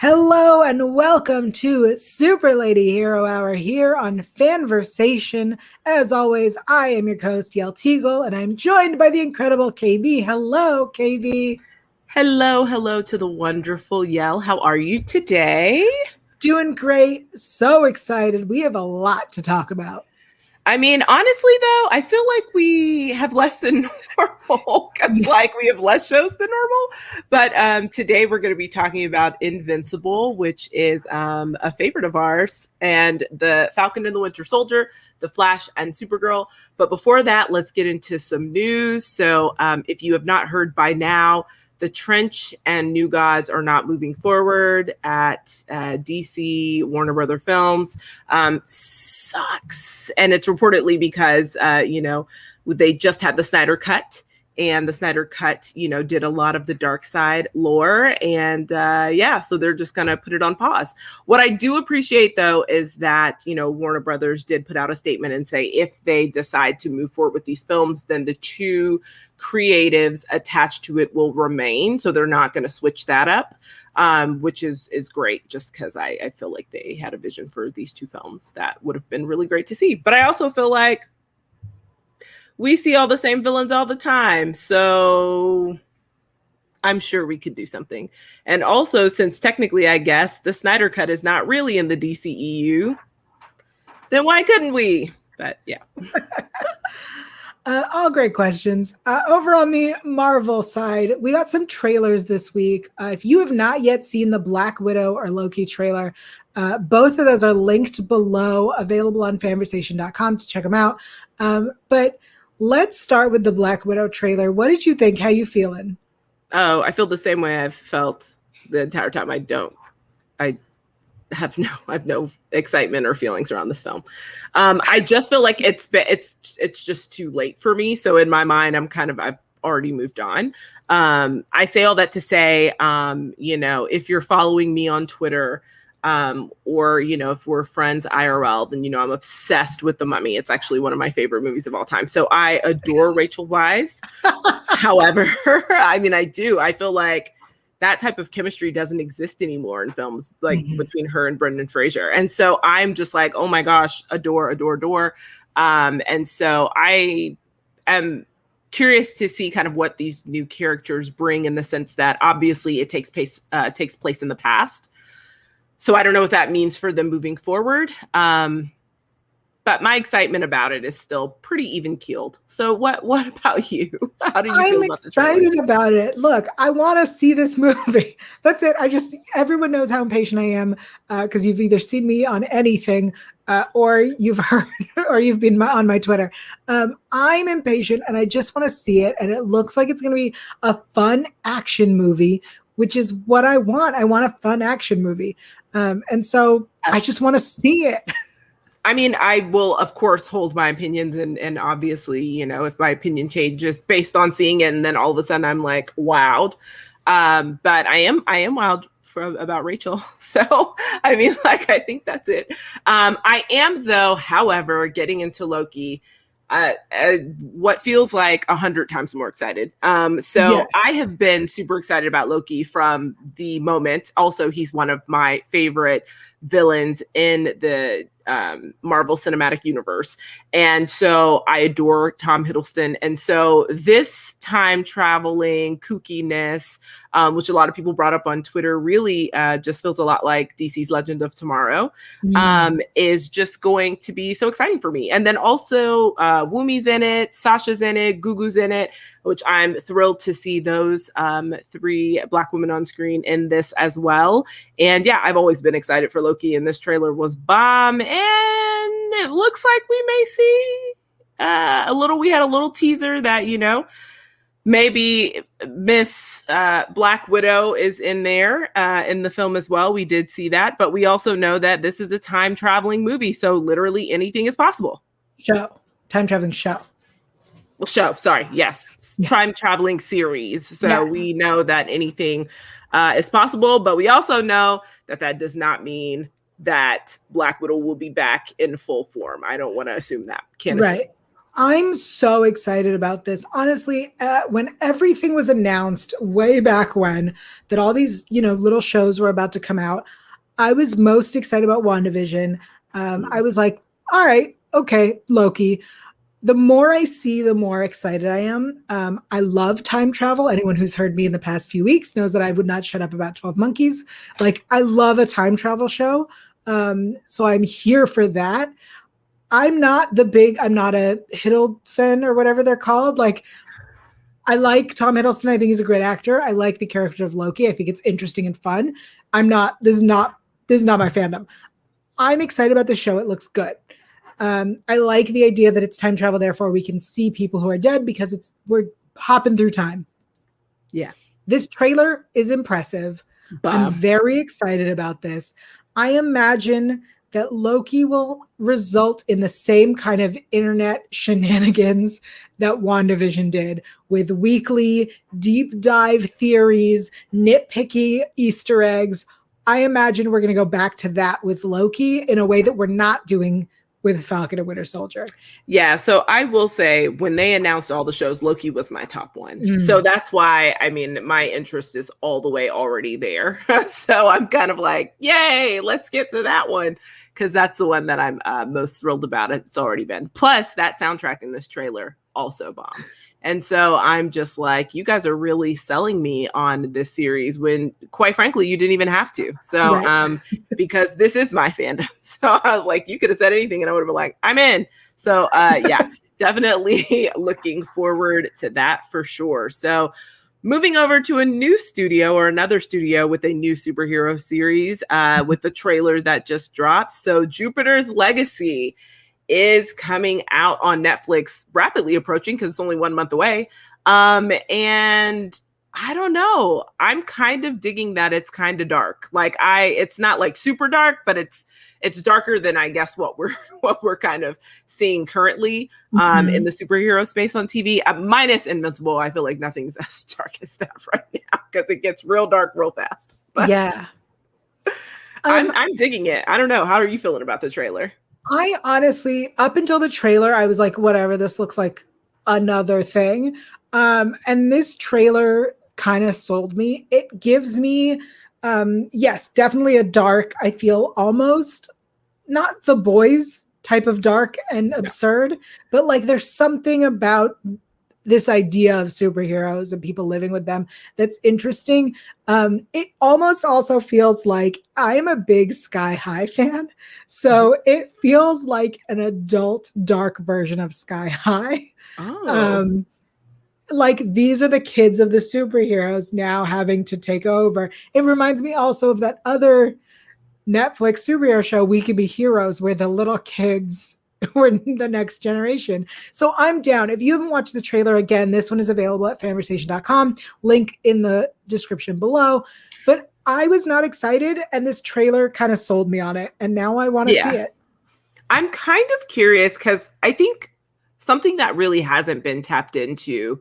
Hello and welcome to Super Lady Hero Hour here on Fanversation. As always, I am your host, Yael Tygiel, and I'm joined by the incredible Kay-B. Hello, Kay-B. Hello, hello to the wonderful Yael. How are you today? Doing great. So excited. We have a lot to talk about. I mean, honestly, though, I feel like we have less than normal because, like, we have less shows than normal. But um, today we're going to be talking about Invincible, which is um, a favorite of ours, and the Falcon and the Winter Soldier, The Flash, and Supergirl. But before that, let's get into some news. So, um, if you have not heard by now, the Trench and New Gods are not moving forward at uh, DC Warner Brother Films. Um, sucks, and it's reportedly because uh, you know they just had the Snyder Cut and the Snyder Cut, you know, did a lot of the dark side lore. And uh, yeah, so they're just going to put it on pause. What I do appreciate, though, is that, you know, Warner Brothers did put out a statement and say if they decide to move forward with these films, then the two creatives attached to it will remain. So they're not going to switch that up. Um, which is is great just because I, I feel like they had a vision for these two films that would have been really great to see. But I also feel like we see all the same villains all the time. So I'm sure we could do something. And also, since technically, I guess the Snyder Cut is not really in the DCEU, then why couldn't we? But yeah. uh, all great questions. Uh, over on the Marvel side, we got some trailers this week. Uh, if you have not yet seen the Black Widow or Loki trailer, uh, both of those are linked below, available on fanversation.com to check them out. Um, but Let's start with the Black Widow trailer. What did you think? How you feeling? Oh, I feel the same way I've felt the entire time. I don't. I have no I have no excitement or feelings around this film. Um, I just feel like it's it's it's just too late for me. So in my mind, I'm kind of I've already moved on. Um, I say all that to say, um, you know, if you're following me on Twitter, um, or you know if we're friends irl then you know i'm obsessed with the mummy. It's actually one of my favorite movies of all time. So i adore rachel weisz. However i mean i do. I feel like that type of chemistry doesn't exist anymore in films like mm-hmm. between her and brendan fraser. And so i'm just like oh my gosh adore adore adore. Um, and so i am curious to see kind of what these new characters bring in the sense that obviously it takes place uh, takes place in the past so I don't know what that means for them moving forward. Um, but my excitement about it is still pretty even keeled. So what what about you? How do you I'm about excited about it. Look, I want to see this movie. That's it. I just everyone knows how impatient I am because uh, you've either seen me on anything uh, or you've heard or you've been my, on my Twitter. Um, I'm impatient and I just want to see it. And it looks like it's going to be a fun action movie which is what I want. I want a fun action movie. Um, and so I just want to see it. I mean, I will of course hold my opinions and and obviously, you know, if my opinion changes based on seeing it and then all of a sudden I'm like wowed. Um, but I am I am wild from about Rachel. So I mean, like I think that's it. Um, I am though, however, getting into Loki uh, uh, what feels like a hundred times more excited. Um, so yes. I have been super excited about Loki from the moment. Also, he's one of my favorite villains in the um, Marvel Cinematic Universe. And so I adore Tom Hiddleston. And so this time traveling kookiness, um, which a lot of people brought up on Twitter, really uh, just feels a lot like DC's Legend of Tomorrow, mm. um, is just going to be so exciting for me. And then also uh, Wunmi's in it, Sasha's in it, Gugu's in it, which I'm thrilled to see those um, three Black women on screen in this as well. And yeah, I've always been excited for Loki, and this trailer was bomb. And it looks like we may see uh, a little. We had a little teaser that you know maybe Miss uh, Black Widow is in there uh, in the film as well. We did see that, but we also know that this is a time traveling movie, so literally anything is possible. Show time traveling show. Well, show. Sorry, yes, yes. time traveling series. So yes. we know that anything uh, is possible, but we also know that that does not mean that Black Widow will be back in full form. I don't want to assume that. Can't right. I'm so excited about this. Honestly, uh, when everything was announced way back when that all these, you know, little shows were about to come out, I was most excited about WandaVision. Um, I was like, all right, okay, Loki. The more I see, the more excited I am. Um, I love time travel. Anyone who's heard me in the past few weeks knows that I would not shut up about 12 Monkeys. Like, I love a time travel show. Um, so I'm here for that. I'm not the big, I'm not a Hiddleston or whatever they're called. Like, I like Tom Hiddleston. I think he's a great actor. I like the character of Loki. I think it's interesting and fun. I'm not, this is not, this is not my fandom. I'm excited about the show. It looks good. Um, I like the idea that it's time travel, therefore we can see people who are dead because it's we're hopping through time. Yeah. This trailer is impressive. Bob. I'm very excited about this. I imagine that Loki will result in the same kind of internet shenanigans that WandaVision did with weekly deep dive theories, nitpicky Easter eggs. I imagine we're going to go back to that with Loki in a way that we're not doing with Falcon and Winter Soldier. Yeah, so I will say when they announced all the shows, Loki was my top one. Mm. So that's why I mean my interest is all the way already there. so I'm kind of like, yay, let's get to that one because that's the one that I'm uh, most thrilled about. It's already been. Plus that soundtrack in this trailer also bomb. And so I'm just like, you guys are really selling me on this series when, quite frankly, you didn't even have to. So, Right. um, because this is my fandom. So I was like, you could have said anything and I would have been like, I'm in. So, uh, yeah, definitely looking forward to that for sure. So, moving over to a new studio or another studio with a new superhero series uh, with the trailer that just dropped. So, Jupiter's Legacy is coming out on Netflix rapidly approaching because it's only one month away. Um, and I don't know. I'm kind of digging that it's kind of dark. Like I it's not like super dark, but it's it's darker than I guess what we're what we're kind of seeing currently um Mhm. in the superhero space on TV. Uh, minus Invincible, I feel like nothing's as dark as that right now because it gets real dark real fast. But yeah. I'm Um, I'm digging it. I don't know. How are you feeling about the trailer? I honestly, up until the trailer, I was like, whatever, this looks like another thing. Um, and this trailer kind of sold me. It gives me, um, yes, definitely a dark, I feel almost not the boys type of dark and absurd, but like there's something about this idea of superheroes and people living with them that's interesting. Um, it almost also feels like I'm a big Sky High fan. So it feels like an adult dark version of Sky High. Oh, Um, like these are the kids of the superheroes now having to take over. It reminds me also of that other Netflix superhero show, We Could Be Heroes, where the little kids were the next generation. So I'm down. If you haven't watched the trailer again, this one is available at fanversation.com. Link in the description below. But I was not excited, and this trailer kind of sold me on it. And now I want to Yeah. see it. I'm kind of curious because I think something that really hasn't been tapped into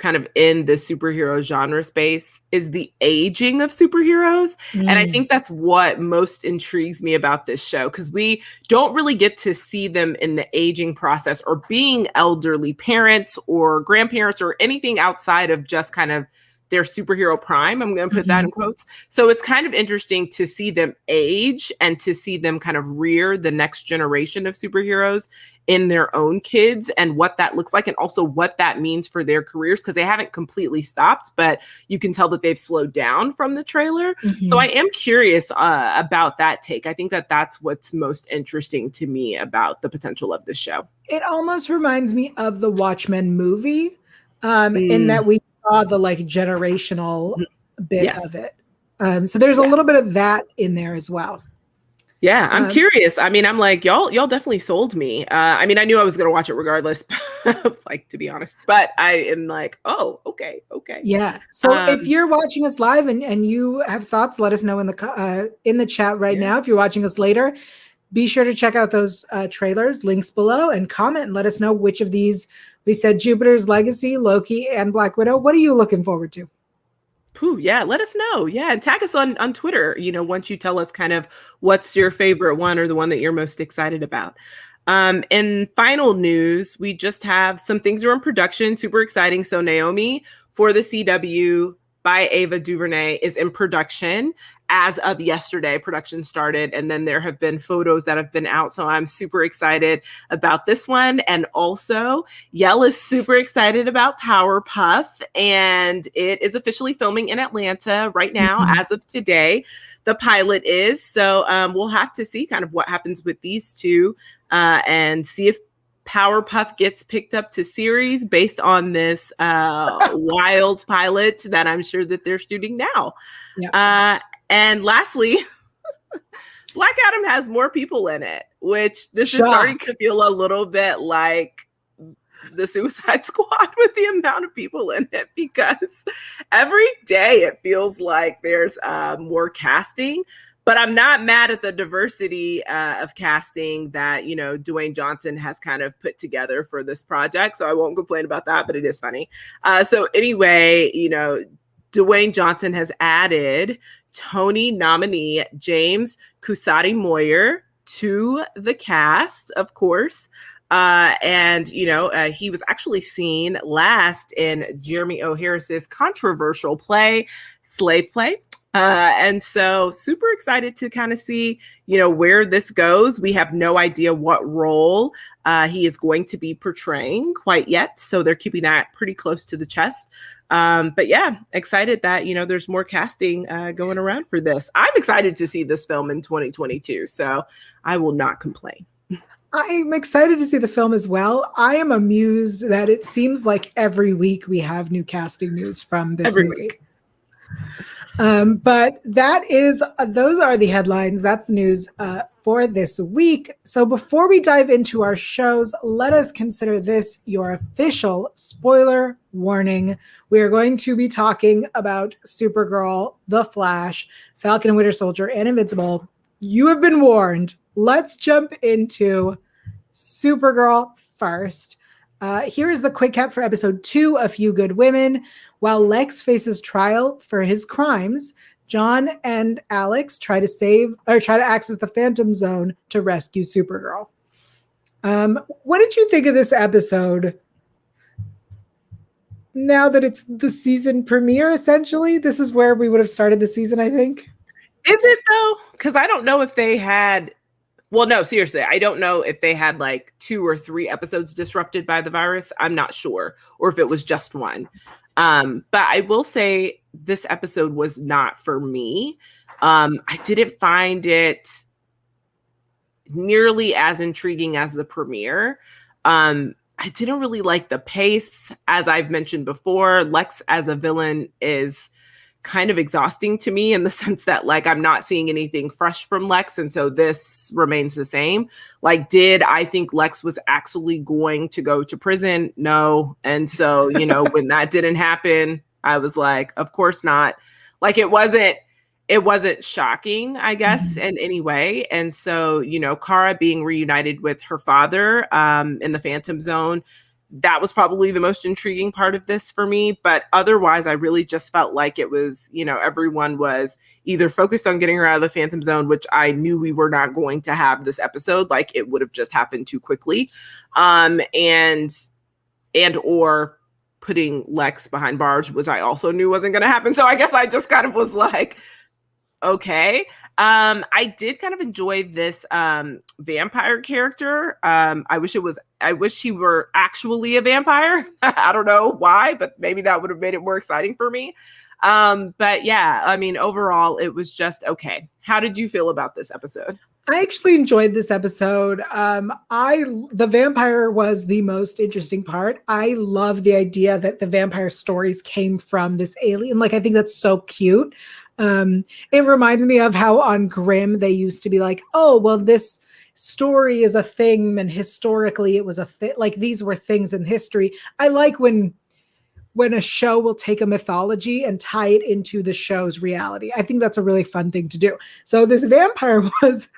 kind of in the superhero genre space is the aging of superheroes. And I Mm. think that's what most intrigues me about this show because we don't really get to see them in the aging process or being elderly parents or grandparents or anything outside of just kind of their superhero prime. I'm going to put that in quotes. So it's kind of interesting to see them age and to see them kind of rear the next generation of superheroes in their own kids and what that looks like and also what that means for their careers because they haven't completely stopped, but you can tell that they've slowed down from the trailer. Mhm. So I am curious uh, about that take. I think that that's what's most interesting to me about the potential of this show. it almost reminds me of the Watchmen movie, um, in Mm. that we saw the like generational bit Yes. of it. Um, so there's a little bit of that in there as well. Yeah, I'm Um, curious. I mean, I'm like y'all. Y'all definitely sold me. Uh, I mean, I knew I was gonna watch it regardless. like to be honest, but I am like, oh, okay, okay. Yeah. So if Um, you're watching us live and, and you have thoughts, let us know in the uh, in the chat right Yeah. now. If you're watching us later, be sure to check out those uh, trailers, links below, and comment and let us know which of these we said Jupiter's Legacy, Loki, and Black Widow. What are you looking forward to? Pooh, yeah, let us know. Yeah, and tag us on on Twitter. You know, once you tell us kind of what's your favorite one or the one that you're most excited about. Um, in final news, we just have some things are in production, super exciting. So Naomi for the CW by Ava DuVernay is in production as of yesterday. Production started, and then there have been photos that have been out. So I'm super excited about this one. And also, Yael is super excited about Powerpuff, and it is officially filming in Atlanta right now, mm-hmm. as of today. The pilot is. So um, we'll have to see kind of what happens with these two uh, and see if Powerpuff gets picked up to series based on this uh, wild pilot that I'm sure that they're shooting now. Yep. Uh, and lastly, Black Adam has more people in it, which this Shock. is starting to feel a little bit like the Suicide Squad with the amount of people in it because every day it feels like there's uh, more casting but I'm not mad at the diversity uh, of casting that you know Dwayne Johnson has kind of put together for this project. So I won't complain about that, but it is funny. Uh, so anyway, you know, Dwayne Johnson has added Tony nominee James Cusati-Moyer to the cast, of course. Uh, and you know, uh, he was actually seen last in Jeremy O. Harris's controversial play, Slave Play. Uh, and so super excited to kind of see, you know, where this goes. We have no idea what role uh, he is going to be portraying quite yet. So they're keeping that pretty close to the chest. Um, but yeah, excited that, you know, there's more casting uh, going around for this. I'm excited to see this film in 2022. So I will not complain. I'm excited to see the film as well. I am amused that it seems like every week we have new casting news from this every movie. Week. Um, but that is, uh, those are the headlines. That's the news uh, for this week. So before we dive into our shows, let us consider this your official spoiler warning. We are going to be talking about Supergirl, The Flash, Falcon and Winter Soldier, and Invincible. You have been warned. Let's jump into Supergirl first. Uh, here is the quick cap for episode two A Few Good Women. While Lex faces trial for his crimes, John and Alex try to save or try to access the Phantom Zone to rescue Supergirl. Um, what did you think of this episode? Now that it's the season premiere, essentially, this is where we would have started the season, I think. Is it though? Because I don't know if they had well, no, seriously, I don't know if they had like two or three episodes disrupted by the virus. I'm not sure, or if it was just one. Um, but I will say this episode was not for me. Um, I didn't find it nearly as intriguing as the premiere. Um, I didn't really like the pace, as I've mentioned before. Lex as a villain is kind of exhausting to me in the sense that like I'm not seeing anything fresh from Lex and so this remains the same. Like did I think Lex was actually going to go to prison? No. And so, you know, when that didn't happen, I was like, of course not. Like it wasn't it wasn't shocking, I guess, mm-hmm. in any way. And so, you know, Kara being reunited with her father um in the Phantom Zone that was probably the most intriguing part of this for me. But otherwise, I really just felt like it was, you know, everyone was either focused on getting her out of the Phantom Zone, which I knew we were not going to have this episode, like it would have just happened too quickly, um, and and or putting Lex behind bars, which I also knew wasn't going to happen. So I guess I just kind of was like, okay. Um, I did kind of enjoy this um, vampire character. Um, I wish it was. I wish he were actually a vampire. I don't know why, but maybe that would have made it more exciting for me. Um, but yeah, I mean, overall, it was just okay. How did you feel about this episode? I actually enjoyed this episode. Um, I the vampire was the most interesting part. I love the idea that the vampire stories came from this alien. Like, I think that's so cute. Um, it reminds me of how on Grimm they used to be like, oh, well, this story is a thing, and historically it was a thing. Like these were things in history. I like when when a show will take a mythology and tie it into the show's reality. I think that's a really fun thing to do. So this vampire was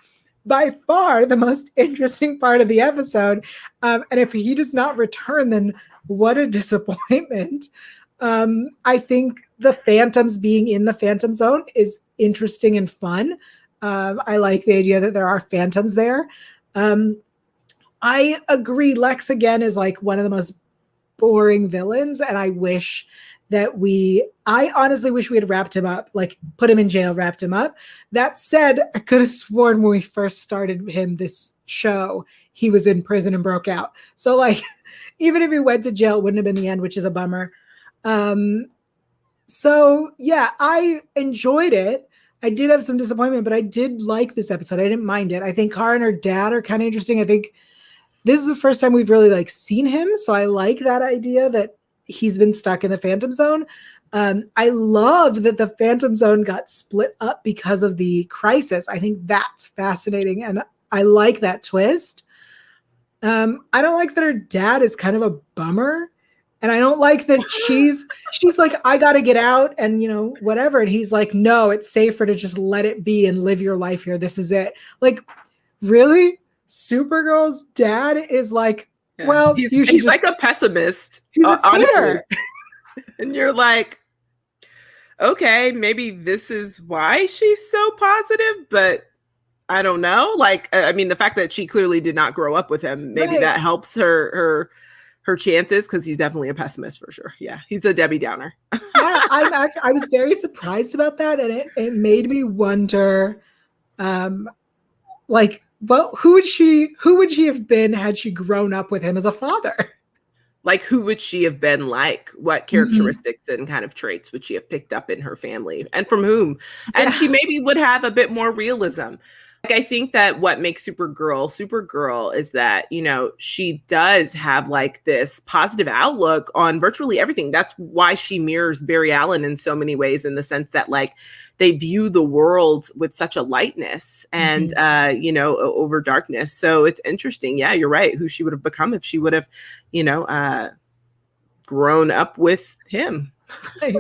by far the most interesting part of the episode. Um, and if he does not return, then what a disappointment. Um, I think the phantoms being in the phantom zone is interesting and fun. Um, I like the idea that there are phantoms there. Um, I agree. Lex again is like one of the most boring villains, and I wish that we I honestly wish we had wrapped him up, like put him in jail, wrapped him up. That said, I could have sworn when we first started him this show, he was in prison and broke out. So like even if he went to jail, it wouldn't have been the end, which is a bummer. Um so yeah, I enjoyed it. I did have some disappointment, but I did like this episode. I didn't mind it. I think Kara and her dad are kind of interesting. I think this is the first time we've really like seen him, so I like that idea that he's been stuck in the Phantom Zone. Um, I love that the Phantom Zone got split up because of the crisis. I think that's fascinating, and I like that twist. Um, I don't like that her dad is kind of a bummer, and I don't like that she's she's like, I got to get out, and you know whatever, and he's like, No, it's safer to just let it be and live your life here. This is it. Like, really, Supergirl's dad is like, yeah. Well, he's, he's just, like a pessimist. He's uh, a honestly. and you're like, okay, maybe this is why she's so positive, but I don't know. Like, I mean, the fact that she clearly did not grow up with him, maybe right. that helps her her her chances because he's definitely a pessimist for sure. Yeah, he's a Debbie Downer. yeah, I, I was very surprised about that, and it it made me wonder, um, like well, who would she who would she have been had she grown up with him as a father? Like who would she have been like? What mm-hmm. characteristics mm-hmm. and kind of traits would she have picked up in her family and from whom? And yeah. she maybe would have a bit more realism. Like I think that what makes Supergirl Supergirl is that, you know, she does have like this positive outlook on virtually everything. That's why she mirrors Barry Allen in so many ways in the sense that like they view the world with such a lightness and mm-hmm. uh, you know, over darkness. So it's interesting. Yeah, you're right. Who she would have become if she would have, you know, uh grown up with him. Right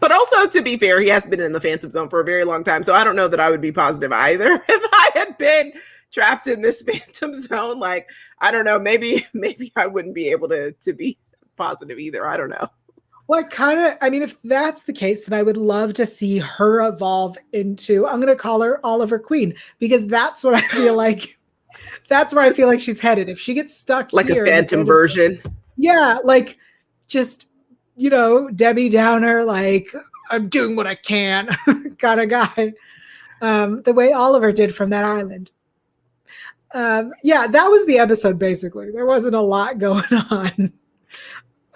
but also to be fair, he has been in the Phantom Zone for a very long time. So I don't know that I would be positive either if I had been trapped in this Phantom Zone. Like, I don't know, maybe maybe I wouldn't be able to to be positive either. I don't know. Well, kind of, I mean, if that's the case, then I would love to see her evolve into, I'm going to call her Oliver Queen, because that's what I feel like, that's where I feel like she's headed. If she gets stuck like a phantom version. Yeah, like just you know, Debbie Downer, like I'm doing what I can kind of guy. Um, the way Oliver did from that island. Um, yeah, that was the episode basically. There wasn't a lot going on.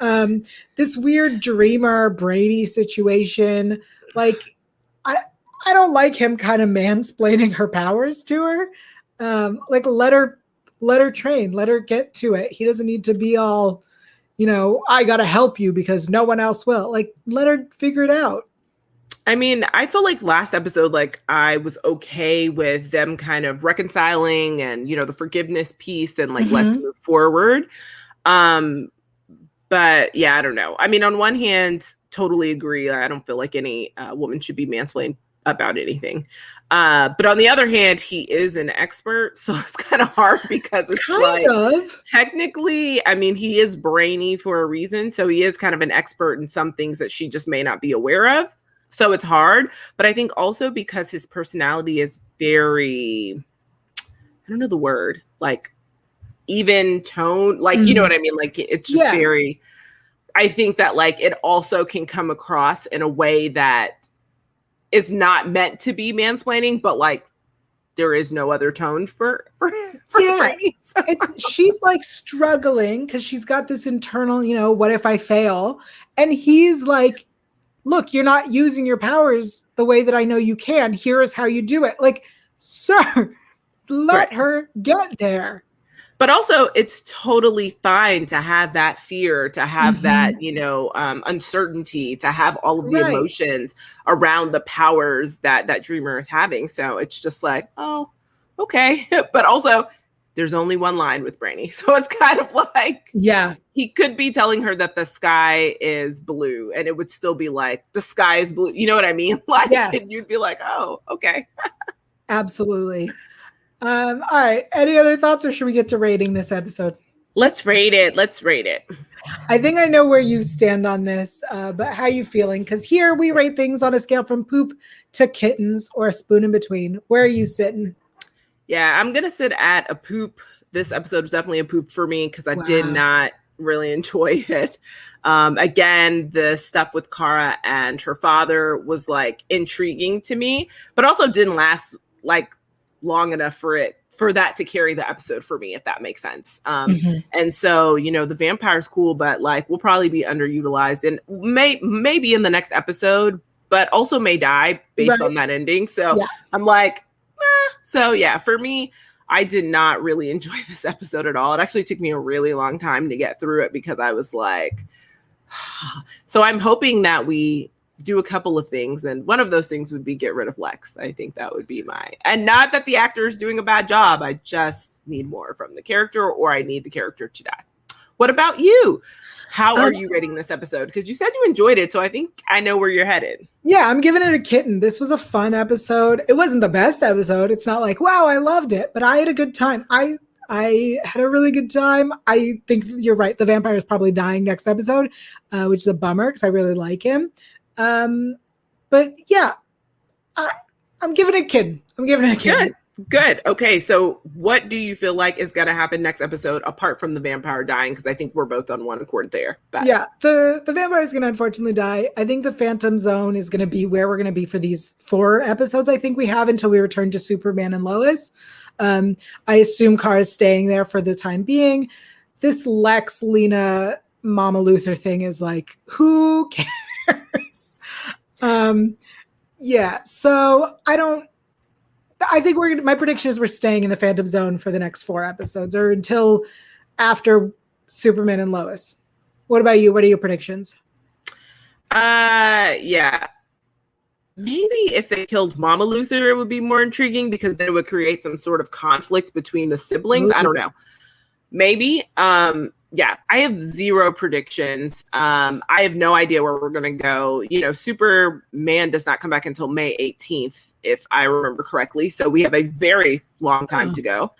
Um, this weird dreamer brainy situation, like I I don't like him kind of mansplaining her powers to her. Um, like let her let her train, let her get to it. He doesn't need to be all you know, I got to help you because no one else will. Like, let her figure it out. I mean, I feel like last episode, like I was okay with them kind of reconciling and you know the forgiveness piece and like mm-hmm. let's move forward. Um, but yeah, I don't know. I mean, on one hand, totally agree. I don't feel like any uh, woman should be mansplained about anything. Uh, but on the other hand, he is an expert, so it's kind of hard because it's kind like of. technically, I mean, he is brainy for a reason, so he is kind of an expert in some things that she just may not be aware of. So it's hard, but I think also because his personality is very I don't know the word, like even tone, like mm-hmm. you know mm-hmm. what I mean, like it's just yeah. very I think that like it also can come across in a way that is not meant to be mansplaining, but like there is no other tone for for, for yeah. she's like struggling because she's got this internal, you know, what if I fail? And he's like, look, you're not using your powers the way that I know you can. Here is how you do it. Like, sir, let right. her get there but also it's totally fine to have that fear to have mm-hmm. that you know um, uncertainty to have all of the right. emotions around the powers that that dreamer is having. So it's just like oh okay. But also there's only one line with brainy so it's kind of like yeah. he could be telling her that the sky is blue and it would still be like the sky is blue. You know what i mean? Like yes. you'd be like oh okay. Absolutely um, all right. Any other thoughts, or should we get to rating this episode? Let's rate it. Let's rate it. I think I know where you stand on this, uh, but how are you feeling? Because here we rate things on a scale from poop to kittens or a spoon in between. Where are you sitting? Yeah, I'm gonna sit at a poop this episode was definitely a poop for me because I wow. did not really enjoy it. Um, again, the stuff with Kara and her father was like intriguing to me, but also didn't last like long enough for it for that to carry the episode for me, if that makes sense. Um, mm-hmm. And so, you know, the vampire's cool, but like we'll probably be underutilized and may maybe in the next episode, but also may die based right. on that ending. So yeah. I'm like, eh. so yeah, for me, I did not really enjoy this episode at all. It actually took me a really long time to get through it because I was like, so I'm hoping that we do a couple of things and one of those things would be get rid of lex. I think that would be my and not that the actor is doing a bad job i just need more from the character or i need the character to die. What about you? How are um, you rating this episode? Because you said you enjoyed it so i think i know where you're headed. Yeah i'm giving it a kitten. This was a fun episode. It wasn't the best episode. It's not like wow i loved it but i had a good time. I I had a really good time. I think you're right. The vampire is probably dying next episode, uh, which is a bummer because I really like him. Um, but yeah, I, I'm giving it a kid. I'm giving it a kid. Good. Good. Okay. So, what do you feel like is going to happen next episode apart from the vampire dying? Because I think we're both on one accord there. But. Yeah, the the vampire is going to unfortunately die. I think the Phantom Zone is going to be where we're going to be for these four episodes. I think we have until we return to Superman and Lois. Um, I assume Kara is staying there for the time being. This Lex Lena Mama Luthor thing is like, who cares? Um, yeah. So I don't. I think we're my prediction is we're staying in the Phantom Zone for the next four episodes or until after Superman and Lois. What about you? What are your predictions? Uh, yeah. Maybe if they killed Mama Luthor, it would be more intriguing because then it would create some sort of conflict between the siblings. Ooh. I don't know. Maybe. Um, yeah, I have zero predictions. Um, I have no idea where we're going to go. You know, Superman does not come back until May 18th, if I remember correctly. So we have a very long time to go.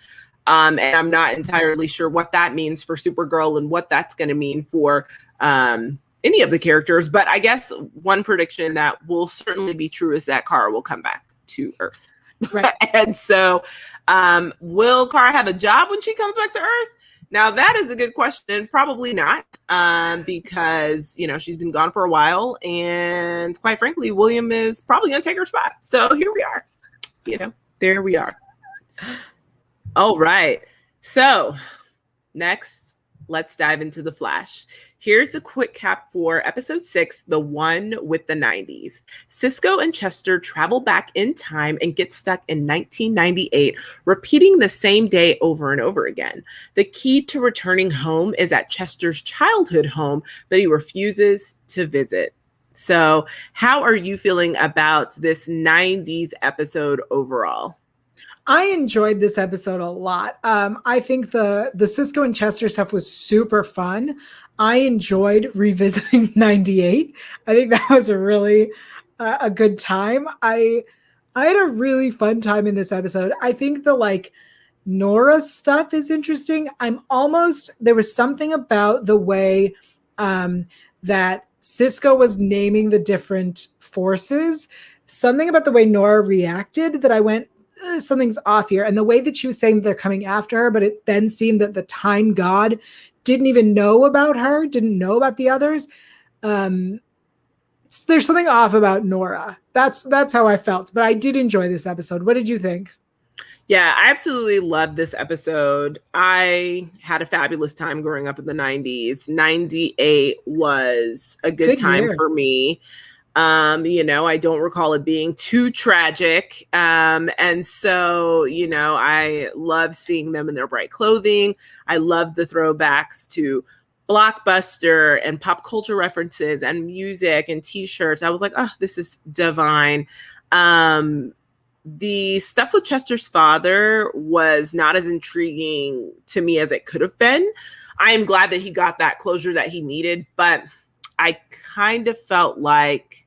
Um, and I'm not entirely sure what that means for Supergirl and what that's going to mean for um, any of the characters. But I guess one prediction that will certainly be true is that Kara will come back to Earth. Right. and so, um, will Kara have a job when she comes back to Earth? Now that is a good question. Probably not, um, because you know she's been gone for a while, and quite frankly, William is probably going to take her spot. So here we are. You know, there we are. All right. So next, let's dive into the Flash. Here's the quick cap for episode six, the one with the 90s. Cisco and Chester travel back in time and get stuck in 1998, repeating the same day over and over again. The key to returning home is at Chester's childhood home, but he refuses to visit. So, how are you feeling about this 90s episode overall? I enjoyed this episode a lot. Um, I think the the Cisco and Chester stuff was super fun. I enjoyed revisiting 98. I think that was a really uh, a good time. I I had a really fun time in this episode. I think the like Nora stuff is interesting. I'm almost there was something about the way um that Cisco was naming the different forces, something about the way Nora reacted that I went eh, something's off here and the way that she was saying they're coming after her but it then seemed that the time god didn't even know about her, didn't know about the others. Um, there's something off about Nora. That's that's how I felt. But I did enjoy this episode. What did you think? Yeah, I absolutely loved this episode. I had a fabulous time growing up in the 90s. 98 was a good, good time year. for me. Um, you know, I don't recall it being too tragic. Um, and so, you know, I love seeing them in their bright clothing. I love the throwbacks to blockbuster and pop culture references and music and t-shirts. I was like, oh, this is divine. Um, the stuff with Chester's father was not as intriguing to me as it could have been. I am glad that he got that closure that he needed, but I kind of felt like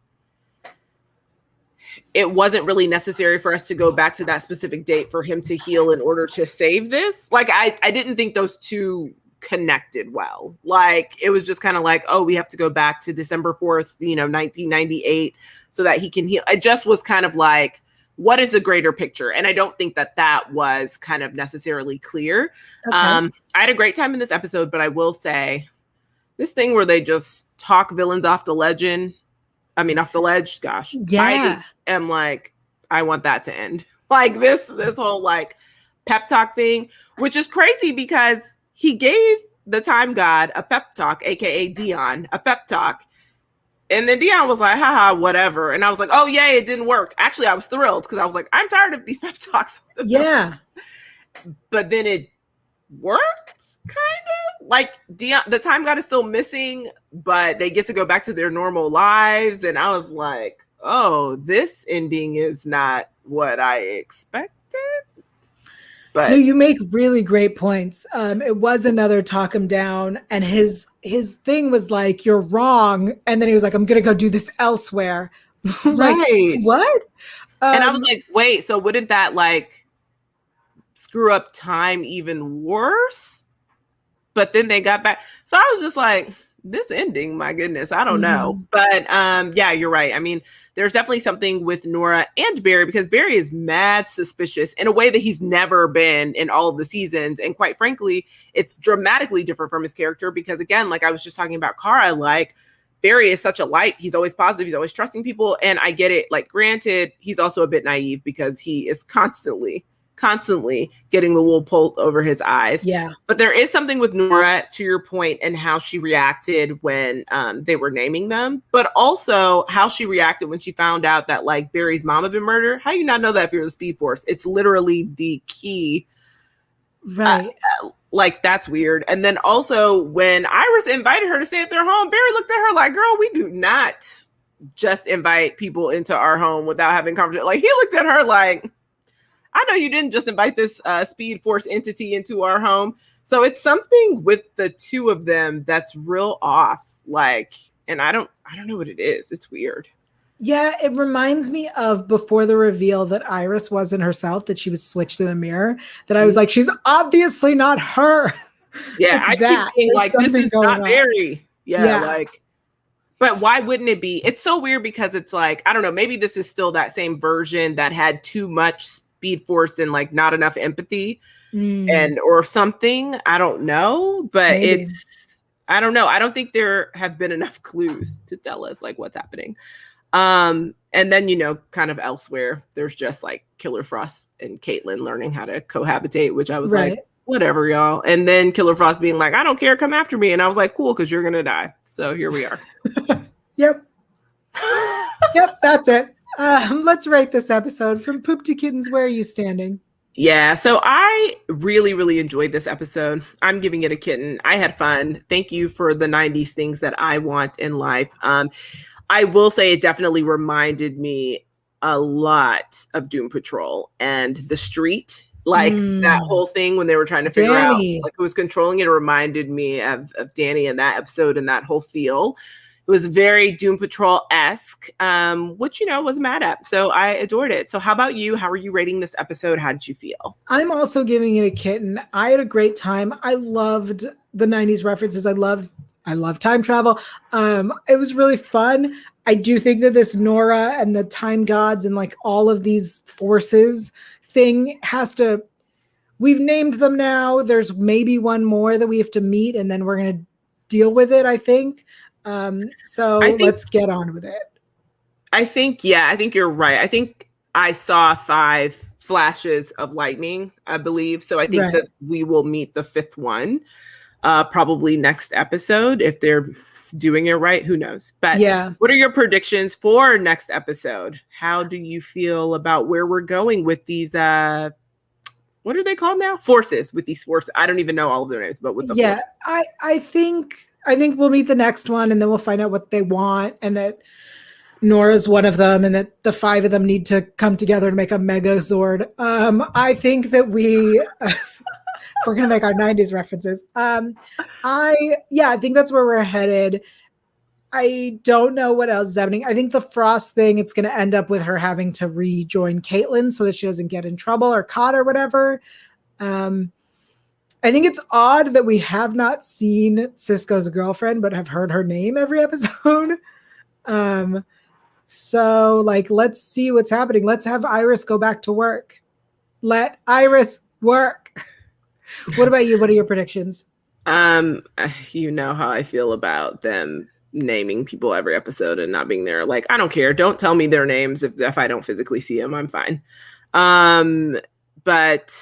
it wasn't really necessary for us to go back to that specific date for him to heal in order to save this. Like I I didn't think those two connected well. Like it was just kind of like, oh, we have to go back to December 4th, you know, 1998 so that he can heal. It just was kind of like what is the greater picture? And I don't think that that was kind of necessarily clear. Okay. Um, I had a great time in this episode, but I will say this thing where they just talk villains off the legend. I mean, off the ledge. Gosh, yeah. I am like, I want that to end. Like this, this whole like pep talk thing, which is crazy because he gave the time god a pep talk, aka Deon, a pep talk. And then Deon was like, haha, whatever. And I was like, oh, yay, it didn't work. Actually, I was thrilled because I was like, I'm tired of these pep talks. Yeah. but then it worked, kind of. Like Deon, the time god is still missing, but they get to go back to their normal lives. And I was like, oh, this ending is not what I expected. But no, you make really great points. Um, it was another talk him down, and his his thing was like, "You're wrong," and then he was like, "I'm gonna go do this elsewhere." like, right? What? Um, and I was um, like, "Wait, so wouldn't that like screw up time even worse?" But then they got back, so I was just like, this ending, my goodness, I don't know. Mm-hmm. But um, yeah, you're right. I mean, there's definitely something with Nora and Barry because Barry is mad suspicious in a way that he's never been in all of the seasons. And quite frankly, it's dramatically different from his character because again, like I was just talking about Kara, like Barry is such a light. He's always positive. He's always trusting people. And I get it. Like, granted, he's also a bit naive because he is constantly constantly getting the wool pulled over his eyes. Yeah. But there is something with Nora, to your point, and how she reacted when um, they were naming them, but also how she reacted when she found out that like Barry's mom had been murdered. How do you not know that if you're the Speed Force? It's literally the key. Right. Uh, like that's weird. And then also when Iris invited her to stay at their home, Barry looked at her like, "Girl, we do not just invite people into our home without having conversation." Like he looked at her like, I know you didn't just invite this uh, Speed Force entity into our home. So it's something with the two of them that's real off. Like, and I don't, I don't know what it is. It's weird. Yeah, it reminds me of before the reveal that Iris wasn't herself, that she was switched in the mirror. That I was mm-hmm. like, she's obviously not her. Yeah, I that. keep like, this is not Mary. Yeah, yeah, like, but why wouldn't it be? It's so weird because it's like, I don't know, maybe this is still that same version that had too much speed force and like not enough empathy mm. and or something i don't know but Maybe. it's i don't know i don't think there have been enough clues to tell us like what's happening. Um and then you know kind of elsewhere there's just like killer frost and caitlin learning how to cohabitate which i was right. like whatever y'all. And then killer frost being like i don't care come after me. And i was like cool because you're gonna die. So here we are. Yep. Yep that's it um, let's rate this episode from poop to kittens. Where are you standing? Yeah, so I really, really enjoyed this episode. I'm giving it a kitten. I had fun. Thank you for the 90s things that I want in life. Um, I will say it definitely reminded me a lot of Doom Patrol and the street. Like mm. that whole thing when they were trying to figure Danny. out like who was controlling it, it reminded me of, of Danny in that episode and that whole feel. It was very Doom Patrol esque, um, which you know was mad at. So I adored it. So how about you? How are you rating this episode? How did you feel? I'm also giving it a kitten. I had a great time. I loved the 90s references. I loved I love time travel. Um, it was really fun. I do think that this Nora and the time gods and like all of these forces thing has to. We've named them now. There's maybe one more that we have to meet, and then we're gonna deal with it. I think. Um, so think, let's get on with it. I think, yeah, I think you're right. I think I saw five flashes of lightning, I believe. So I think right. that we will meet the fifth one uh, probably next episode if they're doing it right. Who knows? But yeah, what are your predictions for next episode? How do you feel about where we're going with these? Uh, what are they called now? Forces with these forces. I don't even know all of their names, but with the yeah, forces. I I think I think we'll meet the next one and then we'll find out what they want and that Nora's one of them and that the five of them need to come together to make a Megazord. Um, I think that we. we're gonna make our 90s references. Um, I yeah, I think that's where we're headed. I don't know what else is happening. I think the Frost thing, it's gonna end up with her having to rejoin Caitlin so that she doesn't get in trouble or caught or whatever. Um, I think it's odd that we have not seen Cisco's girlfriend, but have heard her name every episode. Um, So, like, let's see what's happening. Let's have Iris go back to work. Let Iris work. what about you? What are your predictions? Um, you know how I feel about them naming people every episode and not being there. Like, I don't care. Don't tell me their names if, if I don't physically see them. I'm fine. Um, but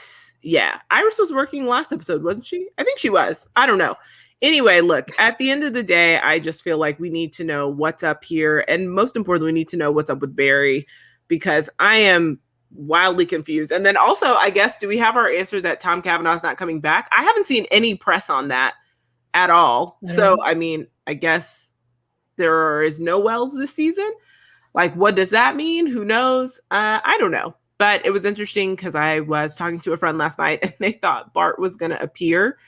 yeah, Iris was working last episode, wasn't she? I think she was. I don't know. Anyway, look, at the end of the day, I just feel like we need to know what's up here. And most importantly, we need to know what's up with Barry because I am wildly confused. And then also, I guess, do we have our answer that Tom Cavanagh's not coming back? I haven't seen any press on that at all. So, I mean, I guess there is no Wells this season. Like, what does that mean? Who knows? Uh, I don't know. But it was interesting because I was talking to a friend last night and they thought Bart was going to appear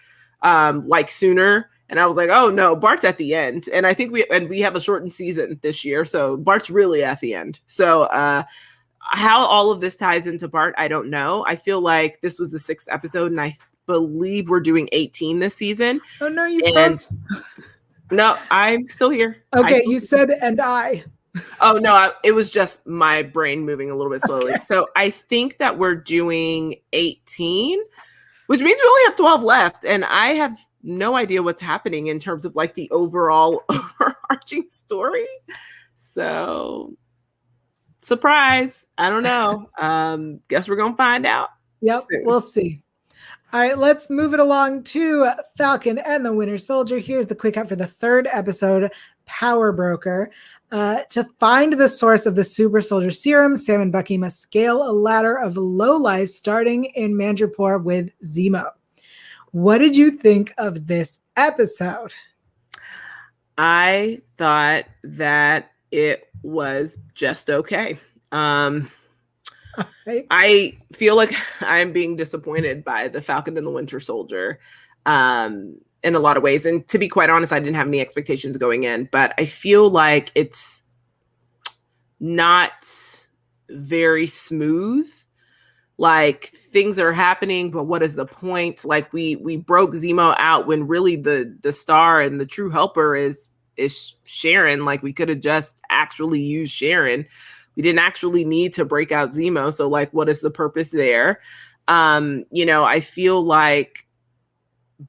um, like sooner. And I was like, oh no, Bart's at the end. And I think we and we have a shortened season this year. So Bart's really at the end. So uh how all of this ties into Bart, I don't know. I feel like this was the sixth episode, and I believe we're doing 18 this season. Oh no, you and, No, I'm still here. Okay, you said and I. oh no, I, it was just my brain moving a little bit slowly. Okay. So I think that we're doing 18 which means we only have 12 left. And I have no idea what's happening in terms of like the overall overarching story. So, surprise. I don't know. Um, guess we're going to find out. Yep, soon. we'll see. All right, let's move it along to Falcon and the Winter Soldier. Here's the quick cut for the third episode Power Broker. Uh, to find the source of the super soldier serum, Sam and Bucky must scale a ladder of low life starting in Madripoor with Zemo. What did you think of this episode? I thought that it was just okay. Um. I feel like I'm being disappointed by the Falcon and the Winter Soldier. Um, in a lot of ways. And to be quite honest, I didn't have any expectations going in, but I feel like it's not very smooth. Like things are happening, but what is the point? Like we we broke Zemo out when really the the star and the true helper is is Sharon. Like we could have just actually used Sharon. We didn't actually need to break out Zemo. So like what is the purpose there? Um, you know, I feel like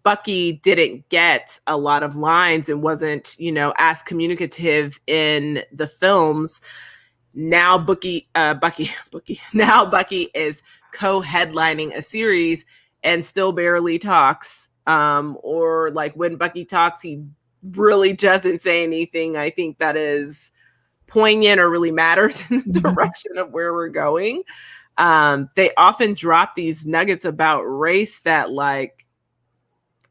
Bucky didn't get a lot of lines and wasn't, you know, as communicative in the films. Now Bucky, uh, Bucky, Bucky, now Bucky is co-headlining a series and still barely talks. Um, or like when Bucky talks, he really doesn't say anything. I think that is poignant or really matters in the mm-hmm. direction of where we're going. Um, they often drop these nuggets about race that like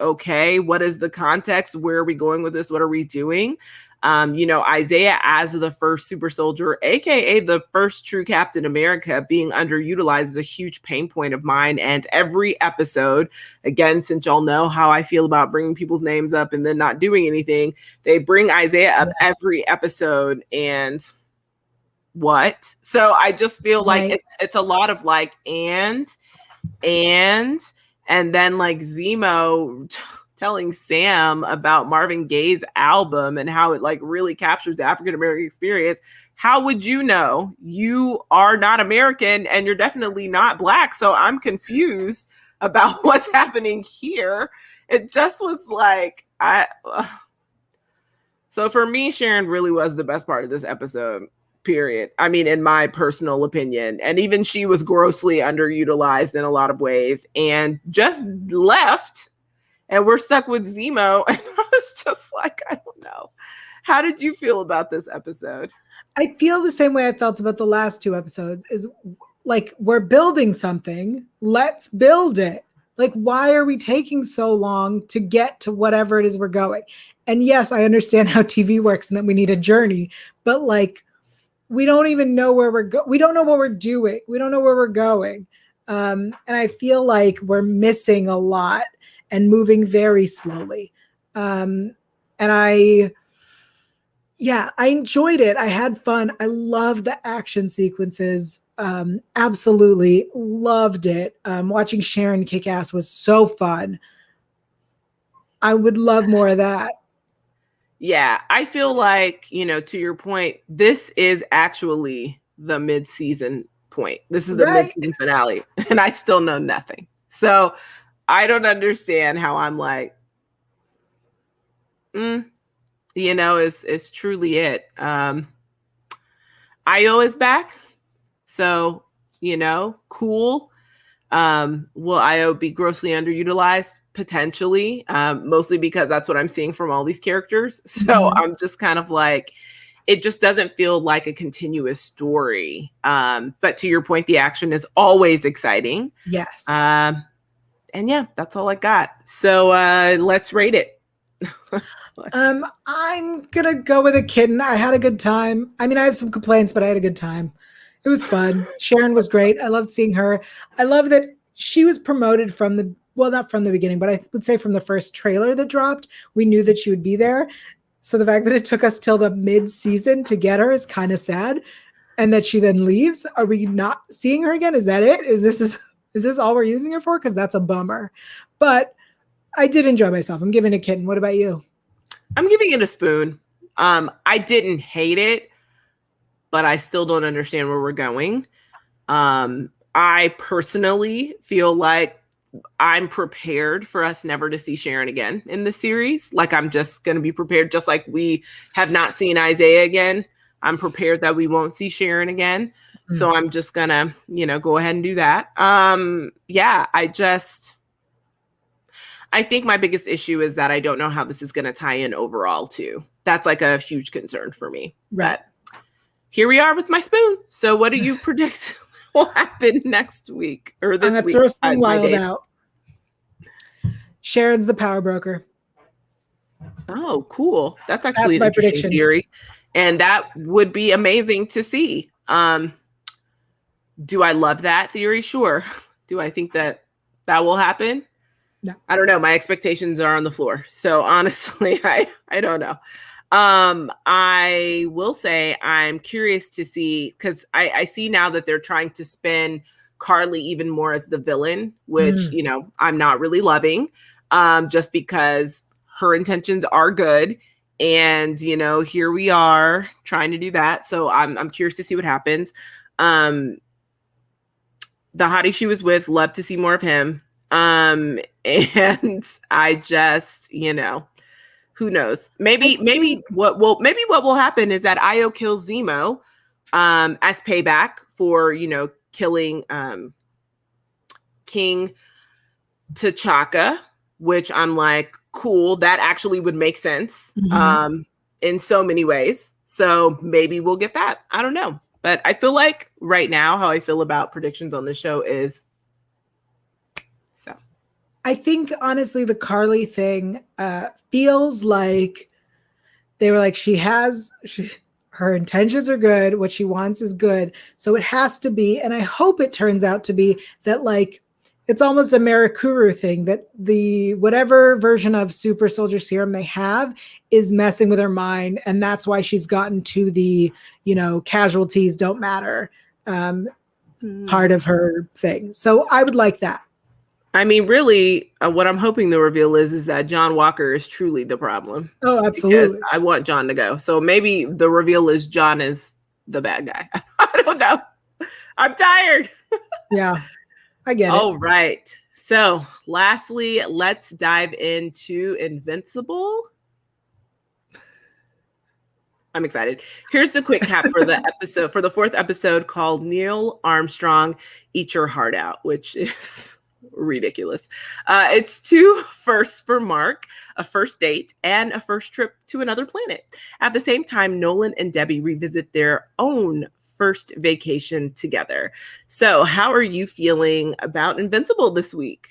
okay, what is the context? Where are we going with this? What are we doing? Um, you know, Isaiah as the first super soldier, aka the first true Captain America, being underutilized is a huge pain point of mine. And every episode, again, since y'all know how I feel about bringing people's names up and then not doing anything, they bring Isaiah up every episode and what? So I just feel like right. it's, it's a lot of like, and, and, and then like Zemo t- telling Sam about Marvin Gaye's album and how it like really captures the African American experience. How would you know? You are not American and you're definitely not black. So I'm confused about what's happening here. It just was like I uh. So for me Sharon really was the best part of this episode period. I mean, in my personal opinion. And even she was grossly underutilized in a lot of ways and just left. And we're stuck with Zemo. And I was just like, I don't know. How did you feel about this episode? I feel the same way I felt about the last two episodes is like we're building something, let's build it. Like, why are we taking so long to get to whatever it is we're going? And yes, I understand how TV works and that we need a journey, but like, we don't even know where we're going. We don't know what we're doing. We don't know where we're going. Um, and I feel like we're missing a lot and moving very slowly. Um, and I, yeah, I enjoyed it. I had fun. I love the action sequences. Um, absolutely loved it. Um, watching Sharon kick ass was so fun. I would love more of that. Yeah, I feel like, you know, to your point, this is actually the mid-season point. This is the Right. mid-season finale, and I still know nothing. So I don't understand how I'm like, mm, you know, is is truly it. Um Io is back. So, you know, cool. Um, will Io be grossly underutilized? Potentially, um, mostly because that's what I'm seeing from all these characters. So Mhm. I'm just kind of like, it just doesn't feel like a continuous story. Um, but to your point, the action is always exciting. Yes. Um, and yeah, that's all I got. So uh, let's rate it. Um, I'm gonna go with a kitten. I had a good time. I mean, I have some complaints, but I had a good time. It was fun. Sharon was great. I loved seeing her. I love that she was promoted from the well, not from the beginning, but I would say from the first trailer that dropped. We knew that she would be there. So the fact that it took us till the mid-season to get her is kind of sad. And that she then leaves. Are we not seeing her again? Is that it? Is this is is this all we're using her for? Because that's a bummer. But I did enjoy myself. I'm giving it a kitten. What about you? I'm giving it a spoon. Um, I didn't hate it, but I still don't understand where we're going. Um, I personally feel like I'm prepared for us never to see Sharon again in the series. Like I'm just going to be prepared, just like we have not seen Isaiah again. I'm prepared that we won't see Sharon again. So I'm just gonna, you know, go ahead and do that. Um, yeah, I just I think my biggest issue is that I don't know how this is gonna tie in overall too. That's like a huge concern for me. Right. But here we are with my spoon. So what do you predict will happen next week or this I'm gonna week? throw some wild out. Sharon's the power broker. Oh, cool. That's actually an my interesting prediction. theory. And that would be amazing to see. Um, do I love that theory? Sure. Do I think that that will happen? No. I don't know. My expectations are on the floor. So honestly, I I don't know. Um, I will say I'm curious to see because I, I see now that they're trying to spin Carly even more as the villain, which Mm. you know I'm not really loving. Um, just because her intentions are good and you know here we are trying to do that so i'm i'm curious to see what happens um the hottie she was with love to see more of him um and i just you know who knows maybe maybe what will maybe what will happen is that io kills zemo um as payback for you know killing um king T'Chaka, which I'm like, cool, that actually would make sense Mhm. um, in so many ways. So maybe we'll get that. I don't know. But I feel like right now, how I feel about predictions on this show is. I think honestly, the Carly thing uh, feels like they were like she has she, her intentions are good, what she wants is good, so it has to be. And I hope it turns out to be that like it's almost a Mirakuru thing that the whatever version of super soldier serum they have is messing with her mind, and that's why she's gotten to the you know casualties don't matter um, part of her thing. So I would like that. I mean, really, uh, what I'm hoping the reveal is is that John Walker is truly the problem. Oh, absolutely. I want John to go. So maybe the reveal is John is the bad guy. I don't know. I'm tired. Yeah, I get it. All right. So, lastly, let's dive into Invincible. I'm excited. Here's the quick cap for the episode for the fourth episode called Neil Armstrong Eat Your Heart Out, which is ridiculous. Uh, it's two firsts for Mark, a first date, and a first trip to another planet. At the same time, Nolan and Debbie revisit their own first vacation together. So, how are you feeling about Invincible this week?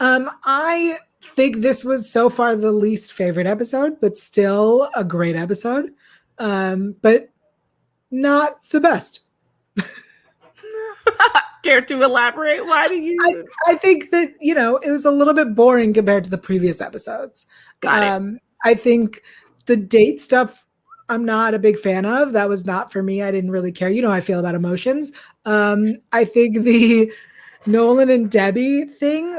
Um, I think this was so far the least favorite episode, but still a great episode. Um, but not the best. Care to elaborate? Why do you I think that you know it was a little bit boring compared to the previous episodes. got it? Um, I think the date stuff I'm not a big fan of. That was not for me. I didn't really care. You know how I feel about emotions. Um, I think the Nolan and Debbie thing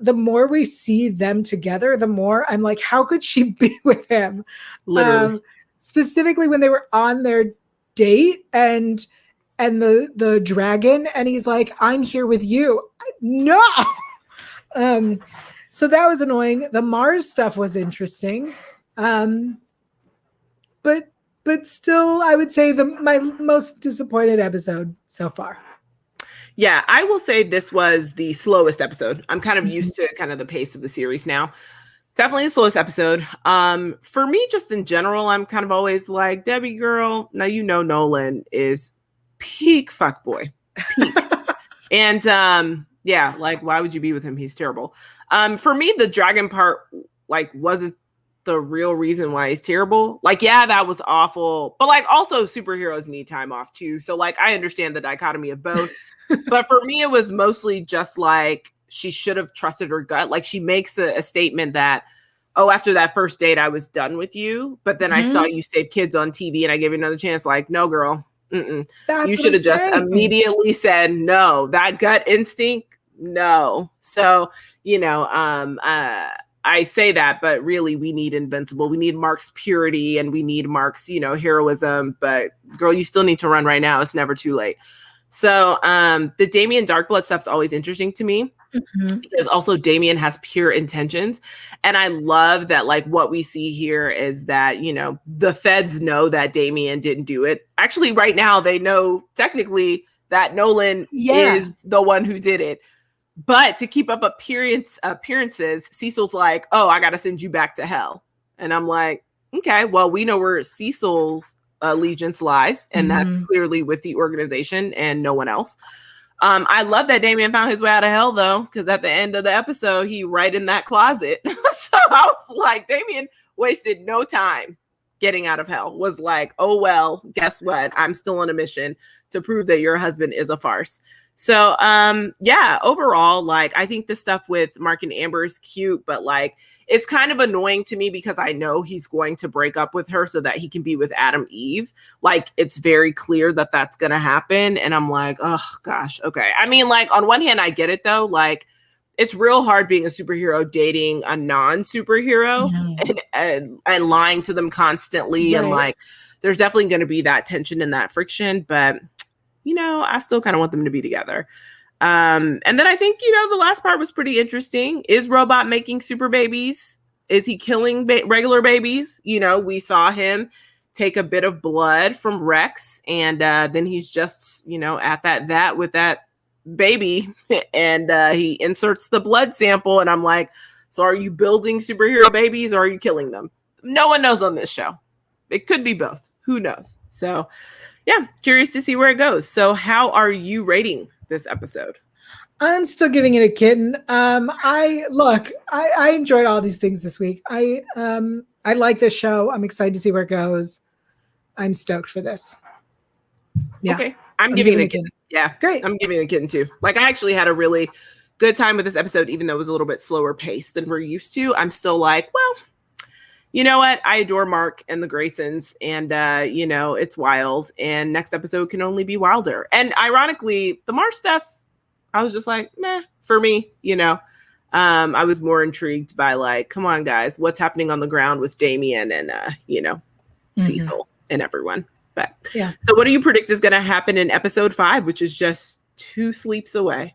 the more we see them together, the more I'm like, how could she be with him? Literally. Um, specifically when they were on their date and and the the dragon and he's like i'm here with you no um so that was annoying the mars stuff was interesting um but but still i would say the my most disappointed episode so far Yeah, I will say this was the slowest episode. I'm kind of used to kind of the pace of the series now. Definitely the slowest episode. Um, for me, just in general, I'm kind of always like Debbie girl. Now you know Nolan is peak fuckboy. Peak. and um, yeah, like why would you be with him? He's terrible. Um, for me, the dragon part like wasn't the real reason why he's terrible. Like, yeah, that was awful. But like also superheroes need time off too. So like I understand the dichotomy of both. but for me, it was mostly just like she should have trusted her gut. Like she makes a, a statement that, oh, after that first date, I was done with you. But then I saw you save kids on TV and I gave you another chance. Like, no, girl. Mm-mm. That's you should have just immediately said no. That gut instinct, no. So, you know, um, uh, I say that, but really we need invincible. We need Mark's purity and we need Mark's, you know, heroism. But girl, you still need to run right now. It's never too late. So um the Damien Darkblood stuff's always interesting to me Mhm. because also Damien has pure intentions. And I love that, like, what we see here is that, you know, the feds know that Damien didn't do it. Actually, right now, they know technically that Nolan Yeah. is the one who did it. But to keep up appearance appearances, Cecil's like, oh, I got to send you back to hell. And I'm like, okay, well, we know where Cecil's allegiance lies, and that's Mhm. clearly with the organization and no one else. Um, I love that Damien found his way out of hell though, because at the end of the episode, he right in that closet. so I was like, Damien wasted no time getting out of hell. Was like, oh well, guess what? I'm still on a mission to prove that your husband is a farce. So um yeah, overall, like I think the stuff with Mark and Amber is cute, but like it's kind of annoying to me because I know he's going to break up with her so that he can be with Atom Eve. Like it's very clear that that's going to happen and I'm like, "Oh gosh, okay." I mean, like on one hand I get it though, like it's real hard being a superhero dating a non-superhero Yeah. and, and and lying to them constantly and like there's definitely going to be that tension and that friction, but you know, I still kind of want them to be together. Um, and then I think, you know, the last part was pretty interesting. Is Robot making super babies? Is he killing ba- regular babies? You know, we saw him take a bit of blood from Rex, and uh, then he's just, you know, at that that with that baby, and uh, he inserts the blood sample. And I'm like, so are you building superhero babies or are you killing them? No one knows on this show. It could be both. Who knows? So, yeah, curious to see where it goes. So, how are you rating this episode? I'm still giving it a kitten. Um, I look, I, I enjoyed all these things this week. I um I like this show. I'm excited to see where it goes. I'm stoked for this. Yeah. Okay, I'm, I'm giving it a it kitten. Yeah, Great. I'm giving it a kitten too. Like, I actually had a really good time with this episode, even though it was a little bit slower paced than we're used to. I'm still like, well, you know what? I adore Mark and the Graysons, and uh, you know, it's wild. And next episode can only be wilder. And ironically, the Mars stuff, I was just like, meh, for me, you know. Um, I was more intrigued by like, come on, guys, what's happening on the ground with Damien and uh, you know, Mhm. Cecil and everyone. But Yeah. So what do you predict is gonna happen in episode five, which is just two sleeps away?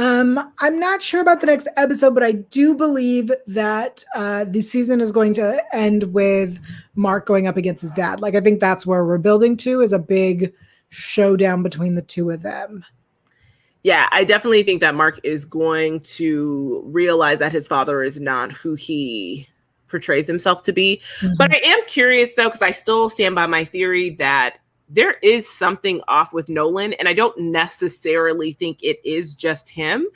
Um, I'm not sure about the next episode, but I do believe that uh, the season is going to end with Mark going up against his dad. Like, I think that's where we're building to is a big showdown between the two of them. Yeah, I definitely think that Mark is going to realize that his father is not who he portrays himself to be. But I am curious though, because I still stand by my theory that there is something off with Nolan, and I don't necessarily think it is just him.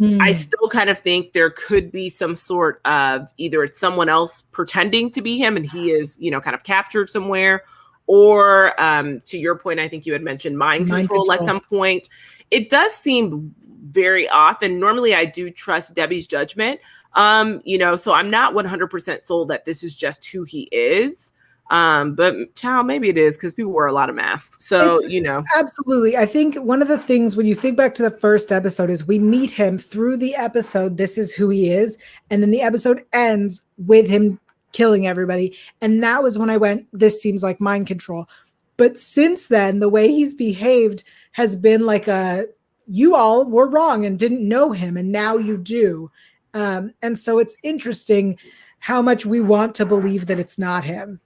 Mhm. I still kind of think there could be some sort of either it's someone else pretending to be him and he is, you know, kind of captured somewhere, or um, to your point, I think you had mentioned mind, Mind control, at some point. It does seem very off, and normally I do trust Debbie's judgment. Um, you know, so I'm not 100% sold that this is just who he is. Um, but child, maybe it is because people wear a lot of masks. So, It's- you know, Absolutely. I think one of the things when you think back to the first episode is we meet him through the episode. This is who he is. And then the episode ends with him killing everybody. And that was when I went, this seems like mind control. But since then, the way he's behaved has been like a, you all were wrong and didn't know him. And now you do. Um, and so it's interesting how much we want to believe that it's not him.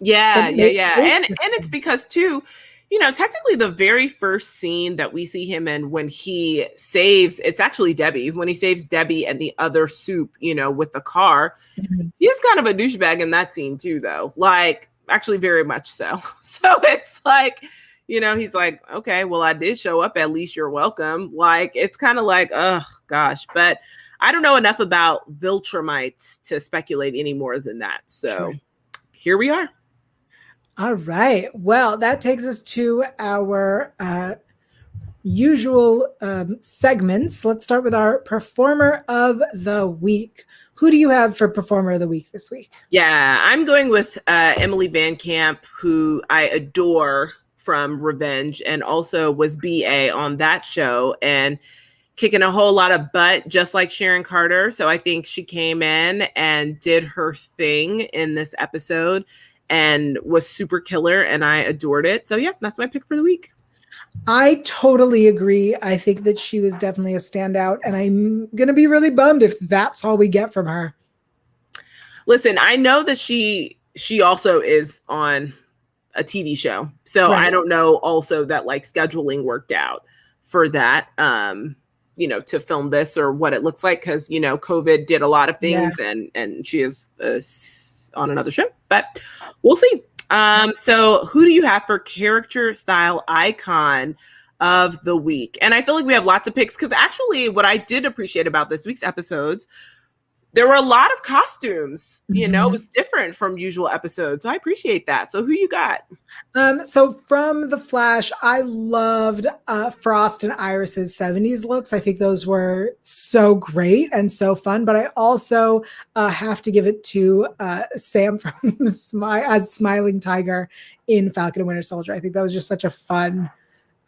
Yeah, yeah, yeah. And and it's because too, you know, technically the very first scene that we see him in when he saves it's actually Debbie, when he saves Debbie and the other soup, you know, with the car. He's kind of a douchebag in that scene too, though. Like, actually very much so. So it's like, you know, he's like, okay, well, I did show up, at least you're welcome. Like, it's kind of like, oh gosh, but I don't know enough about Viltrumites to speculate any more than that. So Sure. here we are. All right. Well, that takes us to our uh, usual um, segments. Let's start with our performer of the week. Who do you have for performer of the week this week? Yeah, I'm going with uh, Emily VanCamp, who I adore from Revenge and also was BA on that show and kicking a whole lot of butt, just like Sharon Carter. So I think she came in and did her thing in this episode and was super killer, and I adored it. So yeah, that's my pick for the week. I totally agree. I think that she was definitely a standout, and I'm going to be really bummed if that's all we get from her. Listen, I know that she she also is on a TV show. So I don't know also that like scheduling worked out for that um you know to film this or what it looks like cuz you know COVID did a lot of things and and she is uh, on another show. But we'll see. Um so who do you have for character style icon of the week? And I feel like we have lots of picks cuz actually what I did appreciate about this week's episodes there were a lot of costumes. You know, it Mhm. was different from usual episodes. So I appreciate that. So who you got? Um, so from the Flash, I loved uh, Frost and Iris's 70s looks. I think those were so great and so fun. But I also uh, have to give it to uh, Sam from Smi- as Smiling Tiger in Falcon and Winter Soldier. I think that was just such a fun,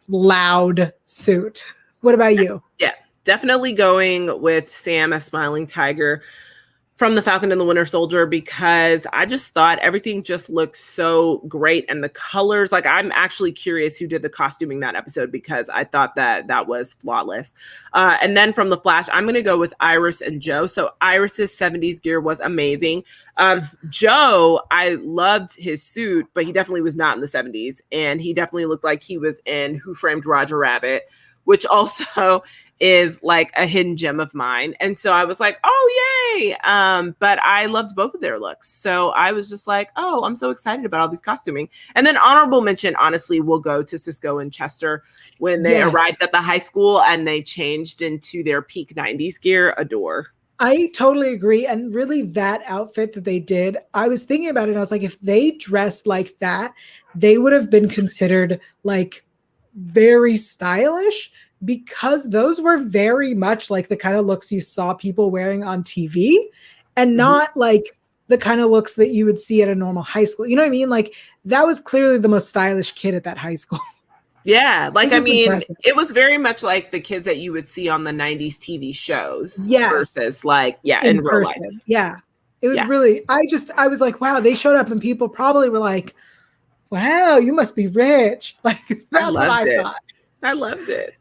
loud suit. What about you? Definitely going with Sam as Smiling Tiger from the Falcon and the Winter Soldier because I just thought everything just looked so great and the colors. Like I'm actually curious who did the costuming that episode because I thought that that was flawless. Uh, and then from the Flash, I'm going to go with Iris and Joe. So Iris's 70s gear was amazing. Um, Joe, I loved his suit, but he definitely was not in the 70s, and he definitely looked like he was in Who Framed Roger Rabbit, which also is like a hidden gem of mine. And so I was like, oh, yay. Um, but I loved both of their looks. So I was just like, oh, I'm so excited about all these costuming. And then honorable mention, honestly, will go to Cisco and Chester when they Yes. arrived at the high school and they changed into their peak 90s gear. Adore. I totally agree. And really, that outfit that they did, I was thinking about it. And I was like, if they dressed like that, they would have been considered like very stylish because those were very much like the kind of looks you saw people wearing on TV and Mhm. not like the kind of looks that you would see at a normal high school. You know what I mean? Like that was clearly the most stylish kid at that high school. Yeah, like I mean, impressive. it was very much like the kids that you would see on the '90s TV shows, Yes. versus like yeah, in, in real life. Yeah. It was Yeah. really, I just, I was like, wow, they showed up and people probably were like, wow, you must be rich. Like, that's what I it. thought. I loved it.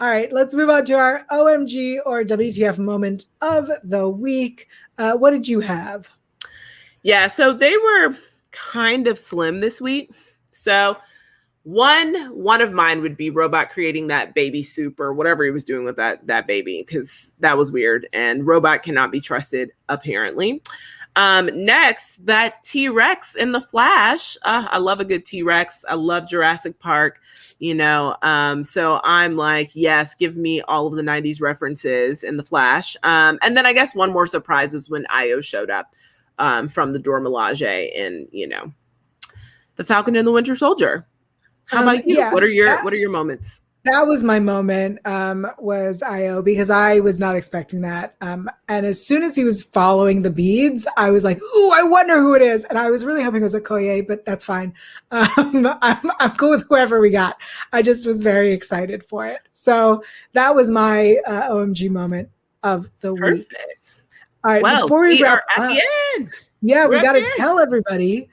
All right, let's move on to our OMG or WTF moment of the week. Uh, what did you have? Yeah, so they were kind of slim this week. So one one of mine would be robot creating that baby soup or whatever he was doing with that that baby because that was weird and robot cannot be trusted apparently. Um, next, that T Rex in the Flash. Uh, I love a good T Rex. I love Jurassic Park. You know, um, so I'm like, yes, give me all of the '90s references in the Flash. Um, and then I guess one more surprise was when Io showed up um, from the Dora Milaje and you know, the Falcon and the Winter Soldier. How Um, about you? yeah, what are your that- What are your moments? That was my moment um was io because i was not expecting that um and as soon as he was following the beads i was like ooh i wonder who it is and i was really hoping it was a okoye but that's fine um i'm, I'm cool with whoever we got i just was very excited for it so that was my uh, omg moment of the Perfect. week all right Well, before we, we wrap are at up, the end. yeah, We're we got to tell everybody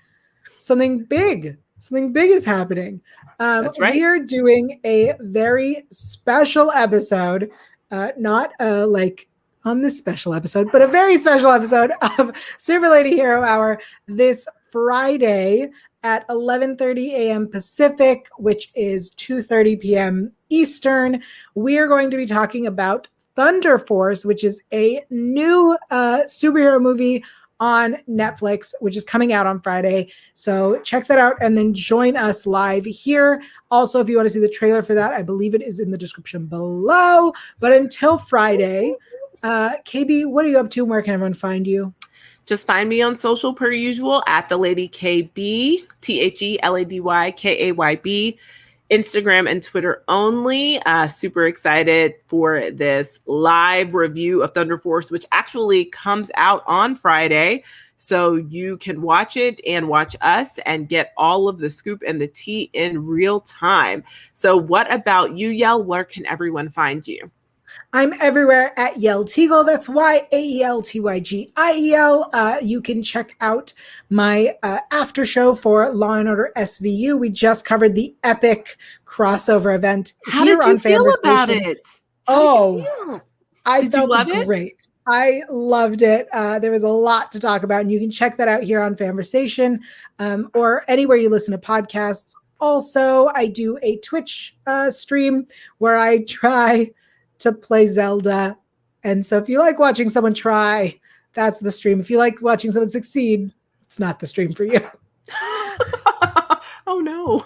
something big. Something big is happening. Um, That's right. We are doing a very special episode, uh, not uh, like on this special episode, but a very special episode of Super Lady Hero Hour this Friday at 11:30 a.m. Pacific, which is 2:30 p.m. Eastern. We are going to be talking about Thunder Force, which is a new uh, superhero movie on Netflix, which is coming out on Friday. So check that out and then join us live here. Also, if you want to see the trailer for that, I believe it is in the description below. But until Friday, uh, Kay-B, what are you up to? Where can everyone find you? Just find me on social per usual at the lady Kay-B, T H E L A D Y K A Y B, Instagram and Twitter only. Uh, super excited for this live review of Thunder Force, which actually comes out on Friday. So you can watch it and watch us and get all of the scoop and the tea in real time. So, what about you, Yael? Where can everyone find you? I'm everywhere at Yael Tygiel. That's Y A E L T Y G I E L. Uh, You can check out my uh, after show for Law and Order SVU. We just covered the epic crossover event How here did you on feel about Station. it? How did Oh, you feel? I Did you felt love it? great. I loved it. Uh, there was a lot to talk about, and you can check that out here on Conversation um, or anywhere you listen to podcasts. Also, I do a Twitch uh, stream where I try to play Zelda. And so, if you like watching someone try, that's the stream. If you like watching someone succeed, it's not the stream for you. oh no.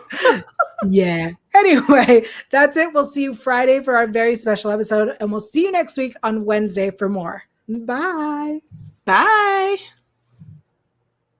yeah. Anyway, that's it. We'll see you Friday for our very special episode, and we'll see you next week on Wednesday for more. Bye. Bye.